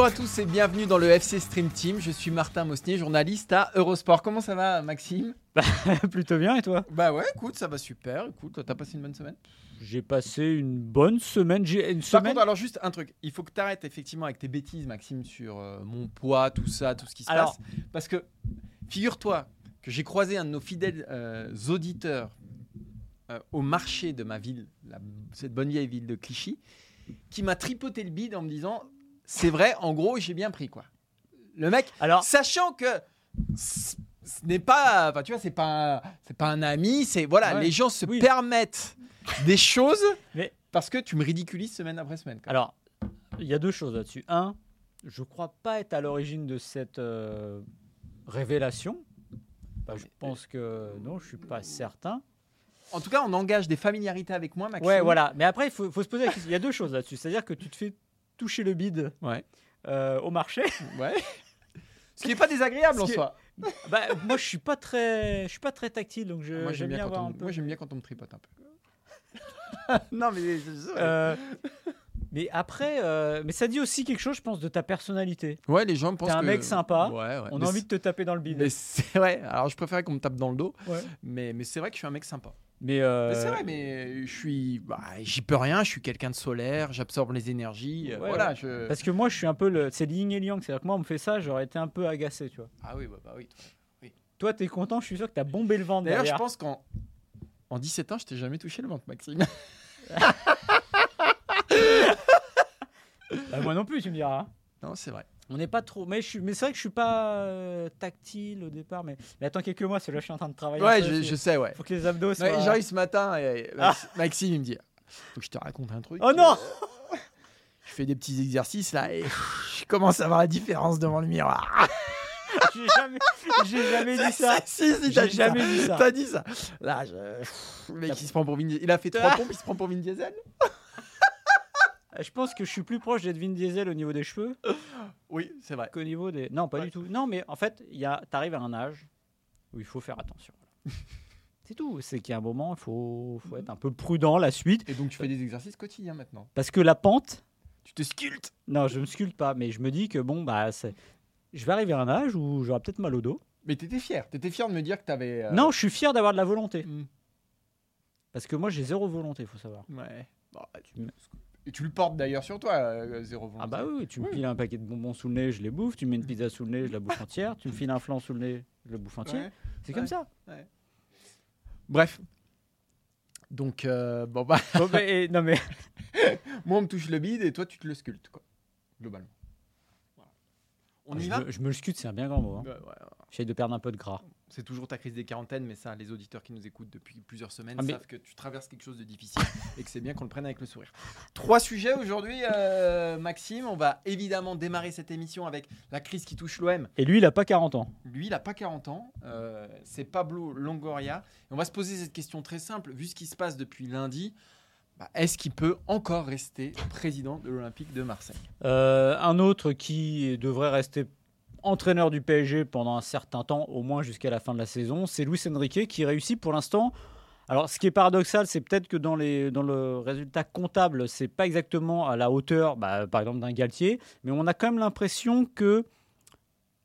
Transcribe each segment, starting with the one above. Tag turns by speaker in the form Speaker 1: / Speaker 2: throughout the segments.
Speaker 1: Bonjour à tous et bienvenue dans le FC Stream Team. Je suis Martin Mosnier, journaliste à Eurosport. Comment ça va, Maxime?
Speaker 2: Plutôt bien et toi?
Speaker 1: Bah ouais, écoute, ça va super. Écoute, toi, t'as passé une bonne semaine?
Speaker 2: J'ai passé une bonne semaine. J'ai une
Speaker 1: Par
Speaker 2: semaine.
Speaker 1: contre, alors juste un truc, il faut que tu arrêtes effectivement avec tes bêtises, Maxime, sur euh, mon poids, tout ça, tout ce qui se
Speaker 2: Alors-
Speaker 1: passe. Parce que figure-toi que j'ai croisé un de nos fidèles euh, auditeurs euh, au marché de ma ville, la- cette bonne vieille ville de Clichy, qui m'a tripoté le bide en me disant c'est vrai, en gros, j'ai bien pris quoi. Le mec,
Speaker 2: Alors,
Speaker 1: sachant que ce n'est pas, enfin tu vois, c'est pas, un- c'est pas un ami, c'est voilà,
Speaker 2: Ouais,
Speaker 1: les gens se
Speaker 2: oui.
Speaker 1: permettent des choses
Speaker 2: Mais-
Speaker 1: parce que tu me ridiculises semaine après semaine. quoi.
Speaker 2: alors, il y a deux choses là-dessus. Un, je crois pas être à l'origine de cette euh, révélation. Bah, je pense que non, je suis pas certain.
Speaker 1: En tout cas, on engage des familiarités avec moi, Maxime.
Speaker 2: Ouais, voilà. Mais après, il faut, faut se poser la question. Il y a deux choses là-dessus. C'est-à-dire que tu te fais toucher le bide
Speaker 1: Ouais.
Speaker 2: euh, au marché.
Speaker 1: Ouais. Ce qui n'est pas désagréable
Speaker 2: Ce
Speaker 1: en
Speaker 2: est-
Speaker 1: soi.
Speaker 2: bah, moi, je suis pas très, je suis pas très tactile, donc je,
Speaker 1: moi,
Speaker 2: j'aime bien,
Speaker 1: quand
Speaker 2: avoir
Speaker 1: on,
Speaker 2: un peu.
Speaker 1: moi, j'aime bien quand on me tripote un peu. non, mais c'est-
Speaker 2: Euh, mais après, euh, mais ça dit aussi quelque chose, je pense, de ta personnalité.
Speaker 1: ouais, les gens pensent
Speaker 2: T'es un
Speaker 1: que-
Speaker 2: mec sympa,
Speaker 1: Ouais, ouais.
Speaker 2: On
Speaker 1: Mais
Speaker 2: a envie de te taper dans le bide.
Speaker 1: Mais c'est vrai. Alors, je préférais qu'on me tape dans le dos,
Speaker 2: Ouais.
Speaker 1: mais, mais c'est vrai que je suis un mec sympa.
Speaker 2: Mais, euh,
Speaker 1: Mais c'est vrai, mais je suis, bah, j'y peux rien. Je suis quelqu'un de solaire. J'absorbe les énergies. euh,
Speaker 2: Ouais,
Speaker 1: voilà.
Speaker 2: ouais.
Speaker 1: Je...
Speaker 2: Parce que moi, je suis un peu le. C'est yin et yang. C'est-à-dire que moi, on me fait ça, j'aurais été un peu agacé, tu vois.
Speaker 1: Ah oui, bah, bah oui. toi.
Speaker 2: Toi, t'es content, je suis sûr que t'as bombé le ventre
Speaker 1: D'ailleurs, je
Speaker 2: derrière.
Speaker 1: pense qu'en en 17 ans, je t'ai jamais touché le ventre, Maxime.
Speaker 2: Bah, moi non plus, tu me diras. hein.
Speaker 1: non, c'est vrai.
Speaker 2: On n'est pas trop. Mais, je suis... mais c'est vrai que je suis pas euh, tactile au départ. Mais... mais attends quelques mois, c'est là que je suis en train de travailler.
Speaker 1: Ouais, je, sais, ouais.
Speaker 2: Faut que les abdos
Speaker 1: Ouais,
Speaker 2: soient.
Speaker 1: J'arrive ce matin et Max- Maxime, il me dit Faut que je te raconte un truc.
Speaker 2: Oh non
Speaker 1: Je fais des petits exercices là et je commence à voir la différence devant le miroir.
Speaker 2: J'ai jamais... j'ai jamais dit ça.
Speaker 1: si, si, t'as
Speaker 2: J'ai
Speaker 1: dit
Speaker 2: jamais dit ça.
Speaker 1: T'as dit ça. Là, je... le mec, il se prend pour Vin Diesel. Il a fait trois pompes, il se prend pour Vin Diesel.
Speaker 2: Je pense que je suis plus proche d'être Vin Diesel au niveau des cheveux
Speaker 1: Oui, c'est vrai.
Speaker 2: qu'au niveau des. Non, pas
Speaker 1: Ouais.
Speaker 2: du tout. Non, mais en fait, il y a... t'arrives à un âge où il faut faire attention. C'est tout. C'est qu'il y a un moment, il faut... faut être un peu prudent la suite.
Speaker 1: Et donc, tu fais des exercices quotidiens maintenant?
Speaker 2: Parce que la pente,
Speaker 1: Tu te sculptes?
Speaker 2: non, je me sculpte pas, mais je me dis que bon, bah, c'est- je vais arriver à un âge où j'aurai peut-être mal au dos.
Speaker 1: Mais t'étais fier. T'étais fier de me dire que t'avais. euh,
Speaker 2: Non, je suis fier d'avoir de la volonté.
Speaker 1: hmm,
Speaker 2: Parce que moi, j'ai zéro volonté, il faut savoir.
Speaker 1: Ouais. Bah, tu... Et tu le portes d'ailleurs sur toi, euh, zéro volonté.
Speaker 2: Ah bah oui, tu me
Speaker 1: Oui.
Speaker 2: piles un paquet de bonbons sous le nez, je les bouffe. Tu me mets une pizza sous le nez, je la bouffe entière. Tu me files un flan sous le nez, je le bouffe.
Speaker 1: Ouais.
Speaker 2: C'est comme
Speaker 1: Ouais.
Speaker 2: ça.
Speaker 1: Bref. Donc, euh, bon, bah,
Speaker 2: non mais
Speaker 1: moi, on me touche le bide et toi, tu te le sculptes, quoi. Globalement. On y
Speaker 2: je,
Speaker 1: va?
Speaker 2: me, je me le scute, c'est un bien grand mot. hein.
Speaker 1: Ouais, ouais, ouais.
Speaker 2: J'essaye de perdre un peu de gras.
Speaker 1: C'est toujours ta crise des quarantaines, mais ça, les auditeurs qui nous écoutent depuis plusieurs semaines
Speaker 2: Ah, mais-
Speaker 1: savent que tu traverses quelque chose de difficile et que c'est bien qu'on le prenne avec le sourire. Trois sujets aujourd'hui, euh, Maxime. On va évidemment démarrer cette émission avec la crise qui touche l'OM.
Speaker 2: Et lui, il a pas 40 ans.
Speaker 1: Lui, il n'a pas 40 ans. euh, c'est Pablo Longoria. Et on va se poser cette question très simple. Vu ce qui se passe depuis lundi, bah, est-ce qu'il peut encore rester président de l'Olympique de Marseille?
Speaker 2: Euh, un autre qui devrait rester entraîneur du PSG pendant un certain temps, au moins jusqu'à la fin de la saison, c'est Luis Enrique qui réussit pour l'instant. Alors, ce qui est paradoxal, c'est peut-être que dans, les, dans le résultat comptable, c'est pas exactement à la hauteur, bah, par exemple, d'un Galtier, mais on a quand même l'impression que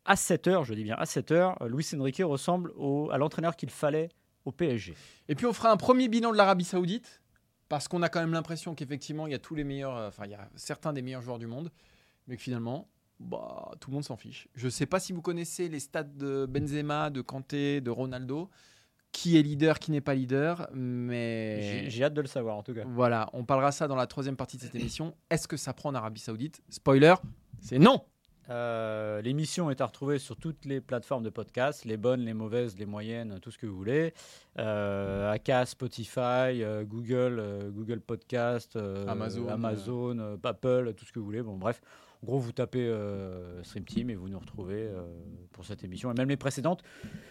Speaker 2: à 7 heures, je dis bien à 7 heures, Luis Enrique ressemble au- à l'entraîneur qu'il fallait au PSG.
Speaker 1: Et puis on fera un premier bilan de l'Arabie Saoudite, parce qu'on a quand même l'impression qu'effectivement, il y a tous les meilleurs, euh, enfin, il y a certains des meilleurs joueurs du monde, mais que finalement, bah, tout le monde s'en fiche. Je ne sais pas si vous connaissez les stats de Benzema, de Kanté, de Ronaldo, qui est leader, qui n'est pas leader, mais...
Speaker 2: J'ai j'ai hâte de le savoir en tout cas.
Speaker 1: Voilà, on parlera ça dans la troisième partie de cette émission. Est-ce que ça prend en Arabie Saoudite? Spoiler, C'est non.
Speaker 2: Euh, L'émission est à retrouver sur toutes les plateformes de podcast, les bonnes, les mauvaises, les moyennes, tout ce que vous voulez. Euh, Acast, Spotify, euh, Google, euh, Google Podcast,
Speaker 1: Amazon,
Speaker 2: Amazon Apple, tout ce que vous voulez. Bon, bref, gros, vous tapez euh, Stream Team et vous nous retrouvez euh, pour cette émission et même les précédentes.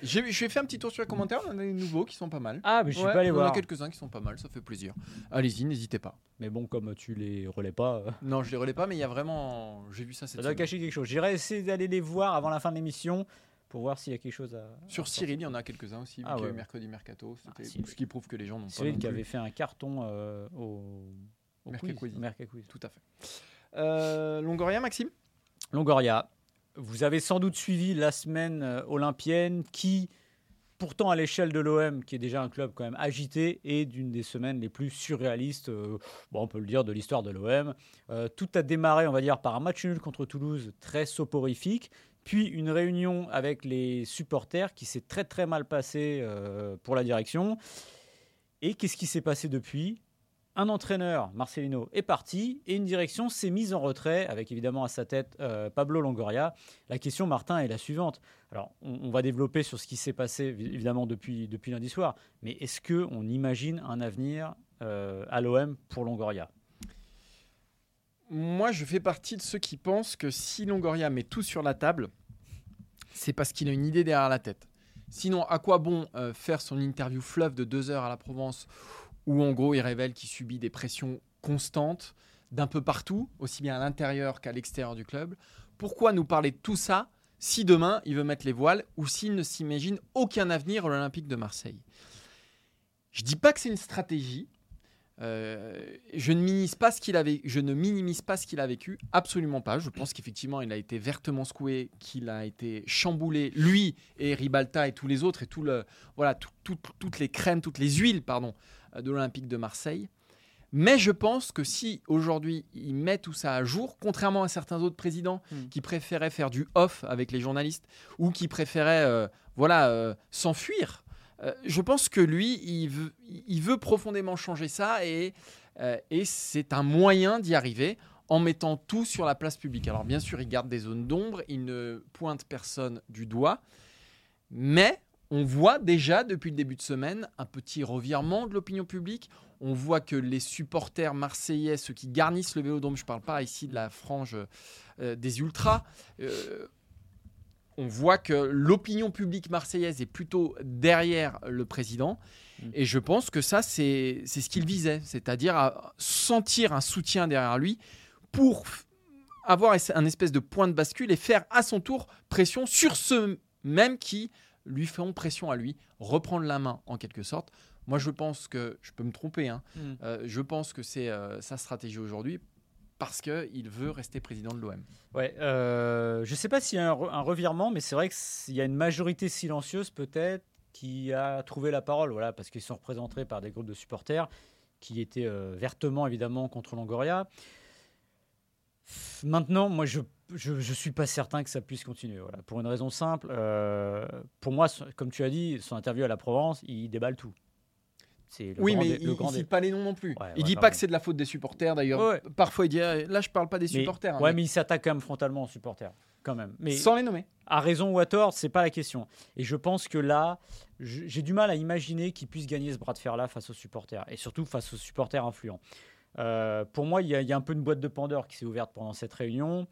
Speaker 1: J'ai je vais faire un petit tour sur les commentaires. On en a des nouveaux qui sont pas mal.
Speaker 2: Ah, mais je suis
Speaker 1: Ouais,
Speaker 2: pas allé
Speaker 1: on en a
Speaker 2: voir.
Speaker 1: quelques-uns qui sont pas mal, ça fait plaisir. Allez-y, n'hésitez pas.
Speaker 2: Mais bon, comme tu les relais pas, euh,
Speaker 1: Non, je les relais pas, mais il y a vraiment. J'ai vu ça
Speaker 2: ça
Speaker 1: cette
Speaker 2: doit
Speaker 1: semaine.
Speaker 2: cacher quelque chose. J'irai essayer d'aller les voir avant la fin de l'émission pour voir s'il y a quelque chose à.
Speaker 1: Sur Cyril, il y en a quelques-uns aussi,
Speaker 2: Ah ouais.
Speaker 1: mercredi mercato.
Speaker 2: Ah,
Speaker 1: ce qui prouve que les gens n'ont pas.
Speaker 2: Cyril qui avait fait un carton euh, au, au Quiz.
Speaker 1: Tout à fait. Euh, Longoria, Maxime?
Speaker 2: Longoria, vous avez sans doute suivi la semaine euh, olympienne qui, pourtant à l'échelle de l'OM, qui est déjà un club quand même agité, est d'une des semaines les plus surréalistes, euh, bon, on peut le dire, de l'histoire de l'OM. Tout a démarré, on va dire, par un match nul contre Toulouse très soporifique, puis une réunion avec les supporters qui s'est très très mal passée pour la direction. Et qu'est-ce qui s'est passé depuis? Un entraîneur, Marcelino, est parti et une direction s'est mise en retrait, avec évidemment à sa tête euh, Pablo Longoria. La question, Martin, est la suivante. Alors, on, va développer sur ce qui s'est passé, évi- évidemment, depuis, depuis lundi soir. Mais est-ce qu'on imagine un avenir euh, à l'OM pour Longoria?
Speaker 1: Moi, je fais partie de ceux qui pensent que si Longoria met tout sur la table, c'est parce qu'il a une idée derrière la tête. Sinon, à quoi bon euh, faire son interview fleuve de deux heures à la Provence, où en gros il révèle qu'il subit des pressions constantes d'un peu partout, aussi bien à l'intérieur qu'à l'extérieur du club Pourquoi nous parler de tout ça si demain il veut mettre les voiles ou s'il ne s'imagine aucun avenir à l'Olympique de Marseille? Je dis pas que c'est une stratégie. Euh, je ne minimise pas ce qu'il ne a vécu, absolument pas. Je pense qu'effectivement, il a été vertement secoué, qu'il a été chamboulé, lui et Ribalta et tous les autres et tout le, voilà, tout- tout- toutes les crèmes, toutes les huiles, pardon, de l'Olympique de Marseille. Mais je pense que si aujourd'hui il met tout ça à jour, contrairement à certains autres présidents
Speaker 2: Mm.
Speaker 1: qui préféraient faire du off avec les journalistes ou qui préféraient, euh, voilà, euh, s'enfuir, euh, je pense que lui, il veut, il veut profondément changer ça et, euh, et c'est un moyen d'y arriver en mettant tout sur la place publique. Alors bien sûr, il garde des zones d'ombre, il ne pointe personne du doigt, mais on voit déjà depuis le début de semaine un petit revirement de l'opinion publique. On voit que les supporters marseillais, ceux qui garnissent le Vélodrome, je ne parle pas ici de la frange euh, des ultras, euh, on voit que l'opinion publique marseillaise est plutôt derrière le président.
Speaker 2: Mm.
Speaker 1: Et je pense que ça, c'est ce qu'il visait, c'est-à-dire à sentir un soutien derrière lui pour avoir un espèce de point de bascule et faire à son tour pression sur ceux même qui lui feront pression à lui, reprendre la main en quelque sorte. Moi, je pense que, je peux me tromper, hein, euh, je pense que c'est euh, sa stratégie aujourd'hui parce qu'il veut rester président de l'OM.
Speaker 2: Ouais, euh, je sais pas s'il y a un, un revirement, mais c'est vrai qu'il y a une majorité silencieuse peut-être qui a trouvé la parole, voilà, parce qu'ils sont représentés par des groupes de supporters qui étaient vertement évidemment contre Longoria. Maintenant, moi, je je, je suis pas certain que ça puisse continuer. Voilà, pour une raison simple. euh, pour moi, comme tu as dit, son interview à la Provence, il déballe tout. Le
Speaker 1: oui, mais il ne cite pas les noms non plus.
Speaker 2: Ouais,
Speaker 1: il
Speaker 2: ouais,
Speaker 1: dit pas que c'est de la faute des supporters d'ailleurs.
Speaker 2: Ouais.
Speaker 1: Parfois, il dit euh, là, je parle pas des
Speaker 2: Mais-
Speaker 1: supporters. hein,
Speaker 2: ouais,
Speaker 1: mais
Speaker 2: mais il s'attaque quand même frontalement aux supporters, quand même. Mais
Speaker 1: sans les nommer.
Speaker 2: à raison ou à tort, c'est pas la question. Et je pense que là, j'ai du mal à imaginer qu'il puisse gagner ce bras de fer-là face aux supporters, et surtout face aux supporters influents. Euh, pour moi, il y, a- un peu une boîte de Pandore qui s'est ouverte pendant cette réunion,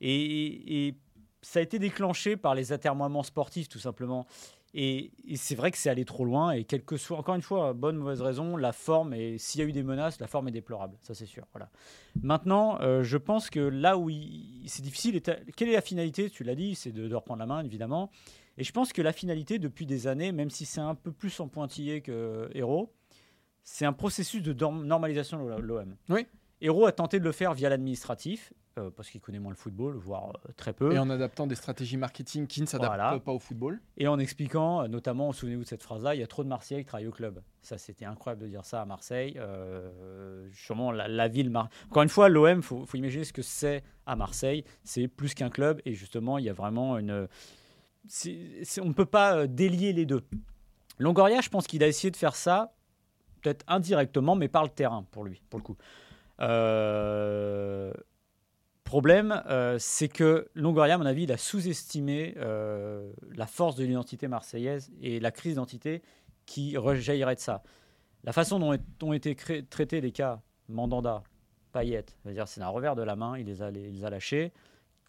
Speaker 2: et, ça a été déclenché par les atermoiements sportifs, tout simplement. Et, c'est vrai que c'est allé trop loin, et quelle que soit, encore une fois, bonne ou mauvaise raison, la forme, et s'il y a eu des menaces, la forme est déplorable, ça c'est sûr. Voilà. Maintenant, euh, je pense que là où c'est difficile, quelle est la finalité Tu l'as dit, c'est de, de reprendre la main, évidemment. Et je pense que la finalité, depuis des années, même si c'est un peu plus en pointillé que Hero, c'est un processus de normalisation de l'OM.
Speaker 1: Oui.
Speaker 2: Hero a tenté de le faire via l'administratif, euh, parce qu'il connaît moins le football, voire euh, très peu.
Speaker 1: Et en adaptant des stratégies marketing qui ne s'adaptent
Speaker 2: Voilà.
Speaker 1: pas au football.
Speaker 2: Et en expliquant, euh, notamment, souvenez-vous de cette phrase-là, il y a trop de Marseillais qui travaillent au club. Ça, c'était incroyable de dire ça à Marseille. Euh, sûrement la, la ville. Mar- Encore une fois, l'OM, il faut, faut imaginer ce que c'est à Marseille. C'est plus qu'un club. Et justement, il y a vraiment une. on ne peut pas délier les deux. Longoria, je pense qu'il a essayé de faire ça, peut-être indirectement, mais par le terrain, pour lui, pour le coup. Euh, Problème, euh, c'est que Longoria, à mon avis, il a sous-estimé euh, la force de l'identité marseillaise et la crise d'identité qui rejaillirait de ça. La façon dont ont été traités les cas Mandanda, Payet, c'est un revers de la main, il les a, lâchés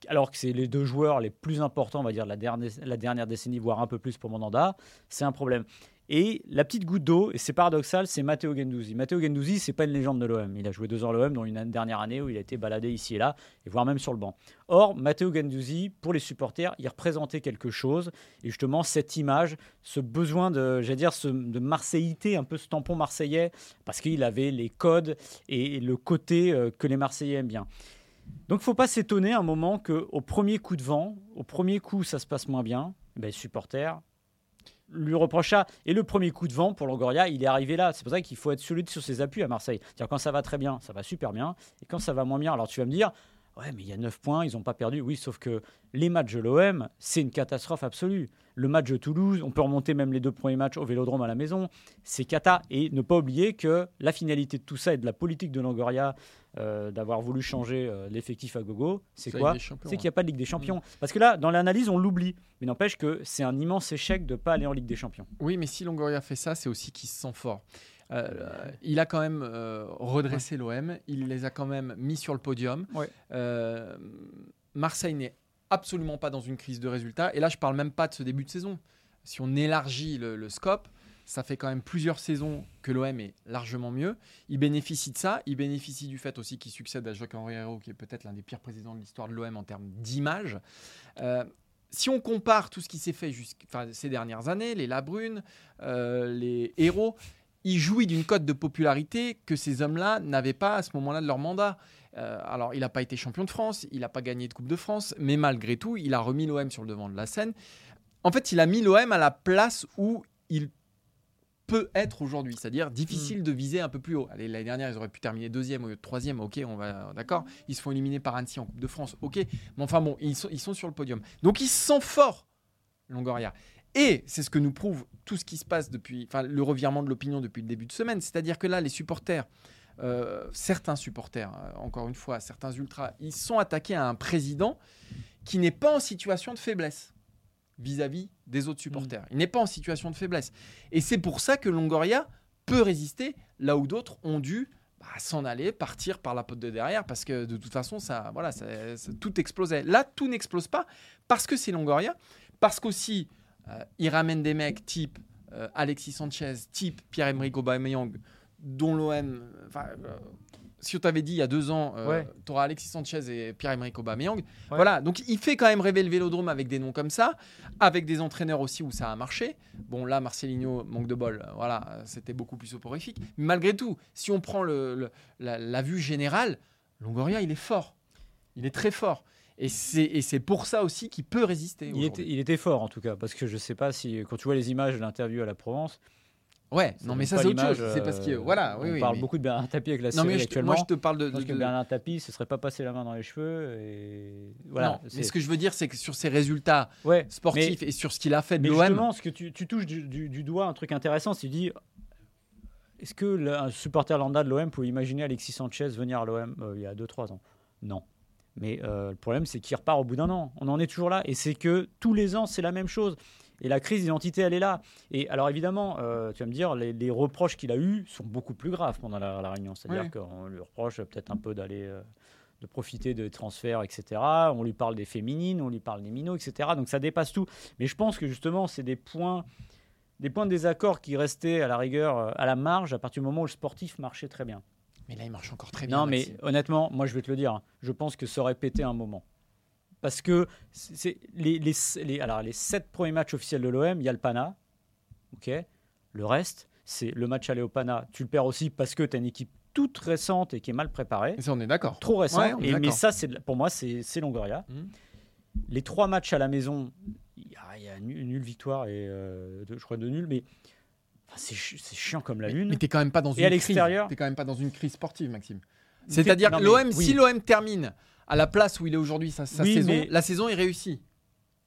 Speaker 2: alors que c'est les deux joueurs les plus importants, on va dire, la dernière décennie, voire un peu plus pour Mandanda, c'est un problème. Et la petite goutte d'eau, et c'est paradoxal, c'est Matteo Gendouzi. Matteo Gendouzi, c'est pas une légende de l'OM. Il a joué deux ans à l'OM, dont une dernière année où il a été baladé ici et là, et voire même sur le banc. Or, Matteo Gendouzi, pour les supporters, il représentait quelque chose. Et justement, cette image, ce besoin de, j'allais dire, de marseillité, un peu ce tampon marseillais, parce qu'il avait les codes et le côté euh, que les Marseillais aiment bien. Donc, il ne faut pas s'étonner un moment qu'au premier coup de vent, au premier coup, ça se passe moins bien. Ben, supporters, lui reprocha. Et le premier coup de vent pour Longoria, il est arrivé là. C'est pour ça qu'il faut être solide sur ses appuis à Marseille. C'est-à-dire quand ça va très bien, ça va super bien. Et quand ça va moins bien, alors tu vas me dire, ouais, mais il y a 9 points, ils n'ont pas perdu. Oui, sauf que les matchs de l'OM, c'est une catastrophe absolue. Le match de Toulouse, on peut remonter même les deux premiers matchs au Vélodrome à la maison, c'est cata. Et ne pas oublier que la finalité de tout ça et de la politique de Longoria euh, d'avoir voulu changer euh, l'effectif à gogo, c'est quoi C'est qu'il n'y a pas de Ligue des Champions. Mm. Parce que là, dans l'analyse, on l'oublie. Mais n'empêche que c'est un immense échec de ne pas aller en Ligue des Champions.
Speaker 1: Oui, mais si Longoria fait ça, c'est aussi qu'il se sent fort. Euh, il a quand même redressé l'OM, il les a quand même mis sur le podium. Marseille n'est absolument pas dans une crise de résultats. Et là, je parle même pas de ce début de saison. Si on élargit le scope, ça fait quand même plusieurs saisons que l'OM est largement mieux. Il bénéficie de ça. Il bénéficie du fait aussi qu'il succède à Jacques Henriero, qui est peut-être l'un des pires présidents de l'histoire de l'OM en termes d'image. Euh, si on compare tout ce qui s'est fait ces dernières années, les Labrune, euh, les héros, il jouit d'une cote de popularité que ces hommes-là n'avaient pas à ce moment-là de leur mandat. Euh, alors, il n'a pas été champion de France, il n'a pas gagné de Coupe de France, mais malgré tout, il a remis l'OM sur le devant de la scène. En fait, il a mis l'OM à la place où il peut être aujourd'hui, c'est-à-dire difficile mm. de viser un peu plus haut. L'année dernière, ils auraient pu terminer deuxième de troisième, ok, on va, d'accord. Ils se font éliminer par Annecy en Coupe de France, ok. Mais enfin bon, ils sont, ils sont sur le podium. Donc ils sont forts, Longoria. Et c'est ce que nous prouve tout ce qui se passe depuis, enfin le revirement de l'opinion depuis le début de semaine, c'est-à-dire que là, les supporters, euh, certains supporters, euh, encore une fois, certains ultras, ils sont attaqués à un président qui n'est pas en situation de faiblesse vis-à-vis des autres supporters. Il n'est pas en situation de faiblesse. Et c'est pour ça que Longoria peut résister là où d'autres ont dû bah, s'en aller, partir par la pote de derrière, parce que de toute façon, ça, voilà, tout explosait. Là, tout n'explose pas parce que c'est Longoria, parce qu'aussi, euh, il ramène des mecs type euh, Alexis Sanchez, type Pierre-Emerick Aubameyang, dont l'OM, si on t'avait dit il y a deux ans, euh, tu auras Alexis Sanchez et Pierre-Emerick Aubameyang. Voilà, donc il fait quand même rêver le Vélodrome avec des noms comme ça, avec des entraîneurs aussi où ça a marché. Bon, là, Marcelinho, manque de bol, voilà, c'était beaucoup plus soporifique. Mais malgré tout, si on prend le, la, vue générale, Longoria, il est fort. Il est très fort. Et c'est pour ça aussi qu'il peut résister.
Speaker 2: Il était, il était, fort en tout cas, parce que je sais pas si, quand tu vois les images de l'interview à la Provence,
Speaker 1: Ouais, non mais ça c'est autre chose. C'est parce que voilà,
Speaker 2: on parle beaucoup de Bernard Tapie avec la série non, mais actuellement.
Speaker 1: Moi je te parle de,
Speaker 2: parce que Bernard Tapie se serait pas passé la main dans les cheveux et voilà.
Speaker 1: Non, mais ce que je veux dire c'est que sur ses résultats sportifs et sur ce qu'il a fait de l'OM.
Speaker 2: Justement, ce que tu, tu touches du, doigt un truc intéressant, c'est tu dis est-ce que un supporter lambda de l'OM peut imaginer Alexis Sanchez venir à l'OM euh, il y a 2-3 ans? Non. Mais euh, le problème, c'est qu'il repart au bout d'un an. On en est toujours là. Et c'est que tous les ans, c'est la même chose. Et la crise d'identité, elle est là. Et alors évidemment, euh, tu vas me dire, les, reproches qu'il a eus sont beaucoup plus graves pendant la, réunion. C'est-à-dire qu'on lui reproche peut-être un peu d'aller... Euh, de profiter de transferts, etc. On lui parle des féminines, on lui parle des minots, etc. Donc ça dépasse tout. Mais je pense que justement, c'est des points, des points de désaccord qui restaient à la rigueur, à la marge, à partir du moment où le sportif marchait très bien.
Speaker 1: Mais là, il marche encore très bien.
Speaker 2: Non, mais honnêtement, moi, je vais te le dire, hein, je pense que ça aurait pété un moment. Parce que c'est les, les, alors les sept premiers matchs officiels de l'OM, il y a le Pana. ok le reste, c'est le match aller au Pana. Tu le perds aussi parce que tu as une équipe toute récente et qui est mal préparée.
Speaker 1: ça, on est d'accord.
Speaker 2: Trop récent. et, mais ça, pour moi, c'est Longoria. Mmh. Les trois matchs à la maison, il y, a une nulle victoire et euh, je crois de nul, mais c'est chiant comme la lune.
Speaker 1: Mais, tu t'es quand même pas dans une. T'es quand même pas dans une crise sportive, Maxime. C'est-à-dire l'OM, si l'OM termine à la place où il est aujourd'hui, sa, saison, la saison est réussie.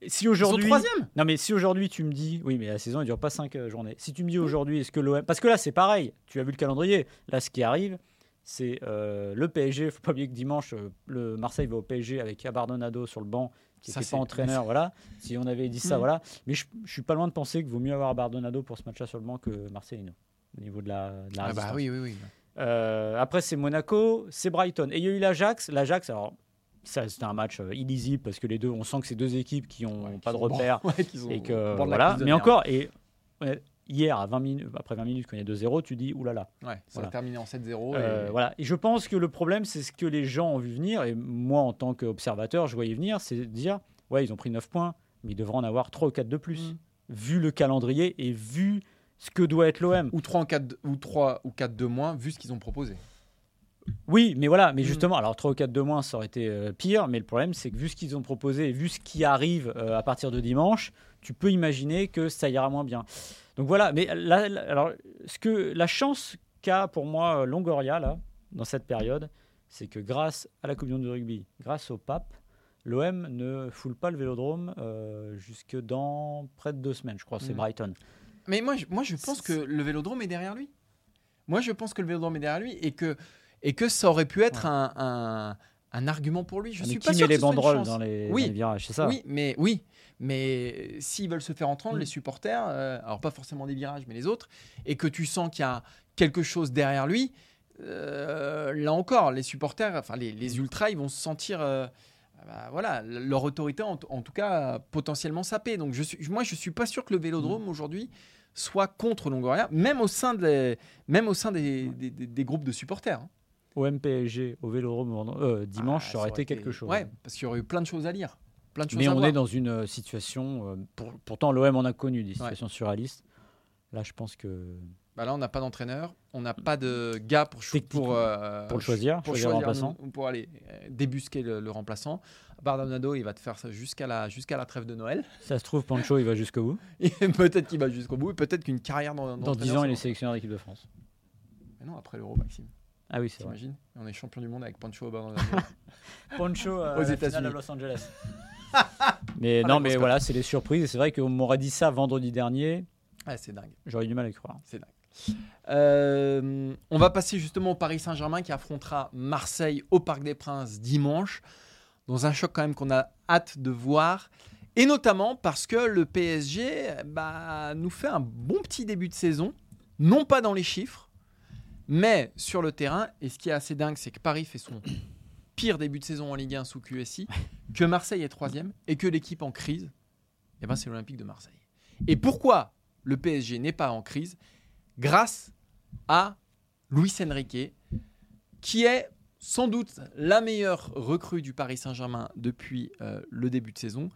Speaker 2: Si aujourd'hui, troisième. Non mais si aujourd'hui tu me dis, oui mais la saison elle dure pas 5 euh, journées. Si tu me dis aujourd'hui, est-ce que l'OM, parce que là c'est pareil, tu as vu le calendrier, là ce qui arrive, c'est euh, le PSG. faut pas oublier que dimanche, euh, le Marseille va au PSG avec Abardonado sur le banc, qui n'était
Speaker 1: c'est-
Speaker 2: pas entraîneur. Voilà. Si on avait dit ça,
Speaker 1: Mm.
Speaker 2: voilà. Mais je, je suis pas loin de penser qu'il vaut mieux avoir Abardonado pour ce match-là sur le banc que Marcelino, au niveau de la, de la
Speaker 1: Ah bah oui, oui, oui.
Speaker 2: Euh, après, c'est Monaco, c'est Brighton. Et il y a eu l'Ajax. L'Ajax, alors, c'était un match euh, illisible parce que les deux, on sent que c'est deux équipes qui ont
Speaker 1: Ouais,
Speaker 2: pas de repères.
Speaker 1: Ouais,
Speaker 2: et que, voilà. Mais encore, et hier, à 20 minutes, après 20 minutes, quand il y a 2-0, tu dis oulala.
Speaker 1: Ouais, ça
Speaker 2: Voilà.
Speaker 1: va terminer en 7-0.
Speaker 2: Euh,
Speaker 1: et-
Speaker 2: voilà. Et je pense que le problème, c'est ce que les gens ont vu venir. Et moi, en tant qu'observateur, je voyais venir, c'est de dire ouais, ils ont pris 9 points, mais ils devront en avoir 3 ou 4 de plus.
Speaker 1: Mm.
Speaker 2: Vu le calendrier et vu ce que doit être l'OM.
Speaker 1: Ou 3 en 4 ou 3 ou 4 de moins vu ce qu'ils ont proposé.
Speaker 2: Oui, mais voilà, mais
Speaker 1: Mm.
Speaker 2: justement, alors 3 ou 4 de moins, ça aurait été euh, pire, mais le problème, c'est que vu ce qu'ils ont proposé et vu ce qui arrive euh, à partir de dimanche, tu peux imaginer que ça ira moins bien. Donc voilà, mais là, là, alors, ce que, la chance qu'a pour moi euh, Longoria, là, dans cette période, c'est que grâce à la Coupe du Monde de rugby, grâce au pape, l'OM ne foule pas le vélodrome euh, jusque dans près de deux semaines, je crois, c'est
Speaker 1: Mm.
Speaker 2: Brighton.
Speaker 1: Mais moi, je, moi, je pense que le vélodrome est derrière lui. Moi, je pense que le vélodrome est derrière lui et que, et que ça aurait pu être un, un, un argument pour lui. Je
Speaker 2: Ah, mais
Speaker 1: suis
Speaker 2: qui
Speaker 1: pas
Speaker 2: met
Speaker 1: sûr que
Speaker 2: les
Speaker 1: ce
Speaker 2: banderoles dans les,
Speaker 1: Oui.
Speaker 2: dans les virages, c'est ça
Speaker 1: Oui, mais oui, mais s'ils veulent se faire entendre,
Speaker 2: Mm.
Speaker 1: les supporters, euh, alors pas forcément des virages, mais les autres, et que tu sens qu'il y a quelque chose derrière lui, euh, là encore, les supporters, enfin les, les ultras, ils vont se sentir, euh, bah, voilà, leur autorité en, en tout cas potentiellement sapée. Donc je suis, moi, je suis pas sûr que le Vélodrome aujourd'hui soit contre Longoria, même au sein des, même au sein des, des- des- des groupes de supporters. hein.
Speaker 2: Au MPSG, au Vélodrome, euh, dimanche,
Speaker 1: Ah,
Speaker 2: ça aurait été quelque chose.
Speaker 1: Ouais, parce qu'il y aurait eu plein de choses à lire, plein de choses
Speaker 2: Mais
Speaker 1: à
Speaker 2: on
Speaker 1: voir.
Speaker 2: est dans une euh, situation. euh, pour- pourtant, l'OM en a connu des situations surréalistes. Là, je pense que
Speaker 1: Bah là, on n'a pas d'entraîneur, on n'a pas de gars pour, pour, euh,
Speaker 2: pour le choisir,
Speaker 1: pour
Speaker 2: choisir le
Speaker 1: choisir
Speaker 2: remplaçant.
Speaker 1: nous- pour aller débusquer le, le remplaçant. Bardonado, il va te faire ça jusqu'à la, jusqu'à la trêve de Noël.
Speaker 2: ça se trouve, Pancho, il va jusqu'au bout.
Speaker 1: Peut-être qu'il va jusqu'au bout, et peut-être qu'une carrière dans,
Speaker 2: Dans 10 ans, il est sélectionneur d'équipe de France.
Speaker 1: Mais non, après l'Euro, Maxime.
Speaker 2: Ah oui, c'est vrai.
Speaker 1: On est champion du monde avec Pancho Bardonado.
Speaker 2: Pancho euh,
Speaker 1: Aux États-Unis.
Speaker 2: Los Angeles. mais
Speaker 1: Ah,
Speaker 2: non, mais voilà, c'est les surprises. Et c'est vrai qu'on m'aurait dit ça vendredi dernier.
Speaker 1: ouais, c'est dingue.
Speaker 2: J'aurais eu du mal à y croire.
Speaker 1: C'est dingue. Euh, on va passer justement au Paris Saint-Germain qui affrontera Marseille au Parc des Princes dimanche, dans un choc quand même qu'on a hâte de voir. Et notamment parce que le PSG bah, nous fait un bon petit début de saison, non pas dans les chiffres, mais sur le terrain. Et ce qui est assez dingue, c'est que Paris fait son pire début de saison en Ligue 1 sous QSI, que Marseille est troisième et que l'équipe en crise, eh ben, c'est l'Olympique de Marseille. Et pourquoi le PSG n'est pas en crise? Grâce à Luis Enrique, qui est sans doute la meilleure recrue du Paris Saint-Germain depuis euh, le début de saison.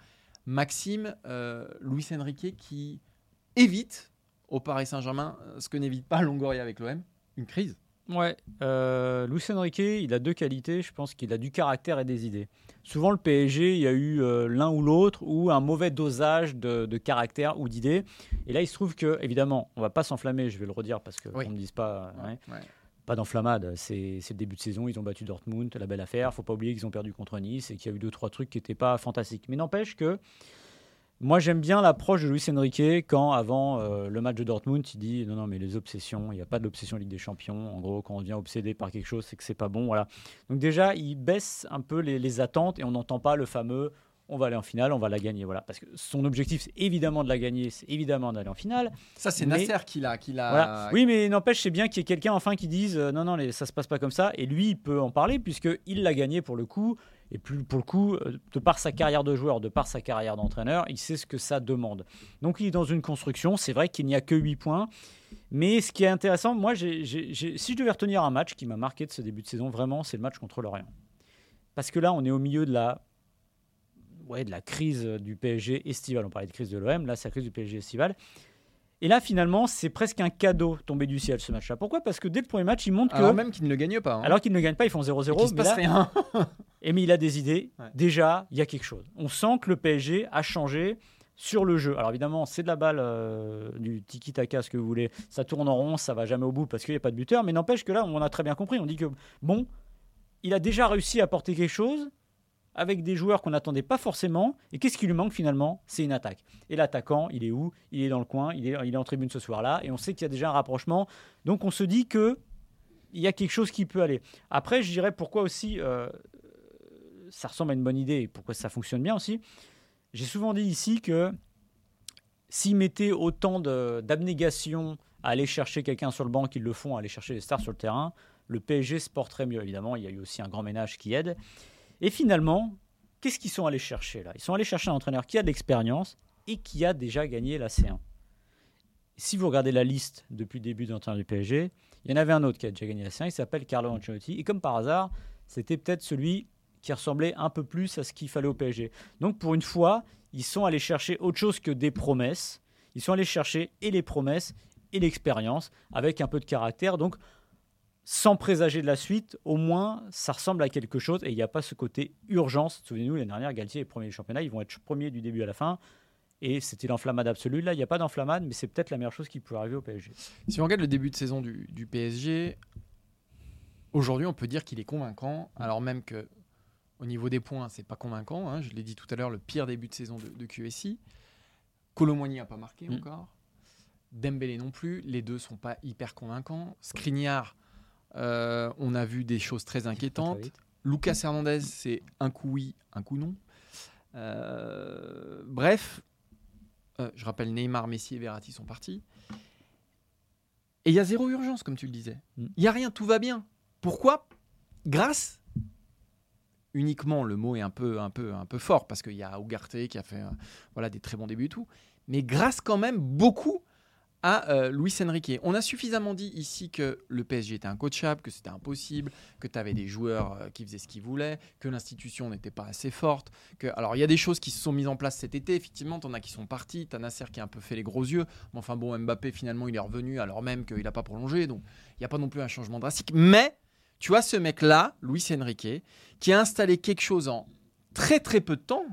Speaker 1: Maxime, euh, Luis Enrique qui évite au Paris Saint-Germain euh, ce que n'évite pas Longoria avec l'OM, une crise.
Speaker 2: Ouais, euh, Luis Enrique, il a deux qualités. Je pense qu'il a du caractère et des idées. Souvent, le PSG, il y a eu euh, l'un ou l'autre ou un mauvais dosage de, de caractère ou d'idées. Et là, il se trouve que, évidemment, on va pas s'enflammer. Je vais le redire parce que
Speaker 1: Oui.
Speaker 2: on me dise pas, ouais,
Speaker 1: Ouais.
Speaker 2: pas d'enflammade. C'est c'est le début de saison. Ils ont battu Dortmund, la belle affaire. Faut pas oublier qu'ils ont perdu contre Nice et qu'il y a eu deux trois trucs qui n'étaient pas fantastiques. Mais n'empêche que moi, j'aime bien l'approche de Luis Enrique quand, avant euh, le match de Dortmund, il dit non, non, mais les obsessions, il n'y a pas de l'obsession Ligue des Champions. En gros, quand on devient obsédé par quelque chose, c'est que c'est pas bon. Voilà. Donc, déjà, il baisse un peu les, les attentes et on n'entend pas le fameux on va aller en finale, on va la gagner. Voilà. Parce que son objectif, c'est évidemment de la gagner, c'est évidemment d'aller en finale.
Speaker 1: Ça, c'est
Speaker 2: Mais-
Speaker 1: Nasser qui l'a. Qui l'a
Speaker 2: Voilà. Oui, mais n'empêche, c'est bien qu'il y ait quelqu'un enfin qui dise euh, non, non, les- ça se passe pas comme ça. Et lui, il peut en parler puisqu'il l'a gagné pour le coup. Et plus pour le coup, euh, de par sa carrière de joueur, de par sa carrière d'entraîneur, il sait ce que ça demande. Donc il est dans une construction. C'est vrai qu'il n'y a que 8 points. Mais ce qui est intéressant, moi, si je devais retenir un match qui m'a marqué de ce début de saison, vraiment, c'est le match contre l'Orient. Parce que là, on est au milieu de la, ouais, de la crise du PSG estivale. On parlait de crise de l'OM, là, c'est la crise du PSG estivale. Et là, finalement, c'est presque un cadeau tombé du ciel ce match-là. Pourquoi? Parce que dès le premier match, il montre que.
Speaker 1: Alors même qu'il ne le gagne pas. hein.
Speaker 2: Alors qu'ils ne gagnent pas, ils font
Speaker 1: Et
Speaker 2: 0-0.
Speaker 1: qu'il se passe
Speaker 2: là-
Speaker 1: rien.
Speaker 2: et mais il a des idées.
Speaker 1: Ouais.
Speaker 2: Déjà, il y a quelque chose. On sent que le PSG a changé sur le jeu. Alors évidemment, c'est de la balle euh, du tiki-taka, ce que vous voulez. Ça tourne en rond, ça va jamais au bout parce qu'il n'y a pas de buteur. Mais n'empêche que là, on a très bien compris. On dit que, bon, il a déjà réussi à apporter quelque chose avec des joueurs qu'on n'attendait pas forcément. Et qu'est-ce qui lui manque finalement? C'est une attaque. Et l'attaquant, il est où? Il est dans le coin, il est, il est en tribune ce soir-là. Et on sait qu'il y a déjà un rapprochement. Donc on se dit que il y a quelque chose qui peut aller. Après, je dirais pourquoi aussi euh, ça ressemble à une bonne idée et pourquoi ça fonctionne bien aussi. J'ai souvent dit ici que s'ils mettaient autant d'abnégation à aller chercher quelqu'un sur le banc qu'ils le font à aller chercher les stars sur le terrain, le PSG se porterait mieux. Évidemment, il y a eu aussi un grand ménage qui aide. Et finalement, qu'est-ce qu'ils sont allés chercher là? Ils sont allés chercher un entraîneur qui a de l'expérience et qui a déjà gagné la C1. Si vous regardez la liste depuis le début d'entraîneur du PSG, il y en avait un autre qui a déjà gagné la C1, il s'appelle Carlo Ancelotti. Et comme par hasard, c'était peut-être celui qui ressemblait un peu plus à ce qu'il fallait au PSG. Donc pour une fois, ils sont allés chercher autre chose que des promesses. Ils sont allés chercher et les promesses et l'expérience avec un peu de caractère. Donc sans présager de la suite, au moins ça ressemble à quelque chose et il n'y a pas ce côté urgence. Souvenez-vous, l'année dernière, Galtier est premier du championnat, ils vont être premiers du début à la fin. Et c'était l'enflammade absolue. Là, il n'y a pas d'enflammade, mais c'est peut-être la meilleure chose qui pourrait arriver au PSG.
Speaker 1: Si on regarde le début de saison du, du PSG, aujourd'hui, on peut dire qu'il est convaincant, alors même que au niveau des points, c'est pas convaincant. hein. je l'ai dit tout à l'heure, le pire début de saison de, de QSI. Colomboigny n'a pas marqué
Speaker 2: Mm.
Speaker 1: encore. Dembélé non plus. Les deux sont pas hyper convaincants. Skriniar, euh, on a vu des choses très inquiétantes. Lucas Hernandez, c'est un coup oui, un coup non. Euh, bref, euh, je rappelle Neymar, Messi et Verratti sont partis. Et il y a zéro urgence, comme tu le disais. Il
Speaker 2: Mm.
Speaker 1: n'y a rien, tout va bien. Pourquoi? Grâce? Uniquement, le mot est un peu, un peu, un peu fort, parce qu'il y a Ugarte qui a fait voilà, des très bons débuts et tout, mais grâce quand même beaucoup à euh, Luis Enrique. On a suffisamment dit ici que le PSG était incoachable, que c'était impossible, que tu avais des joueurs euh, qui faisaient ce qu'ils voulaient, que l'institution n'était pas assez forte. Que... Alors, il y a des choses qui se sont mises en place cet été, effectivement, t'en as qui sont partis, t'as Nasser qui a un peu fait les gros yeux, mais enfin bon, Mbappé, finalement, il est revenu alors même qu'il n'a pas prolongé, donc il n'y a pas non plus un changement drastique. Mais, tu vois, ce mec-là, Luis Enrique, qui a installé quelque chose en très très peu de temps,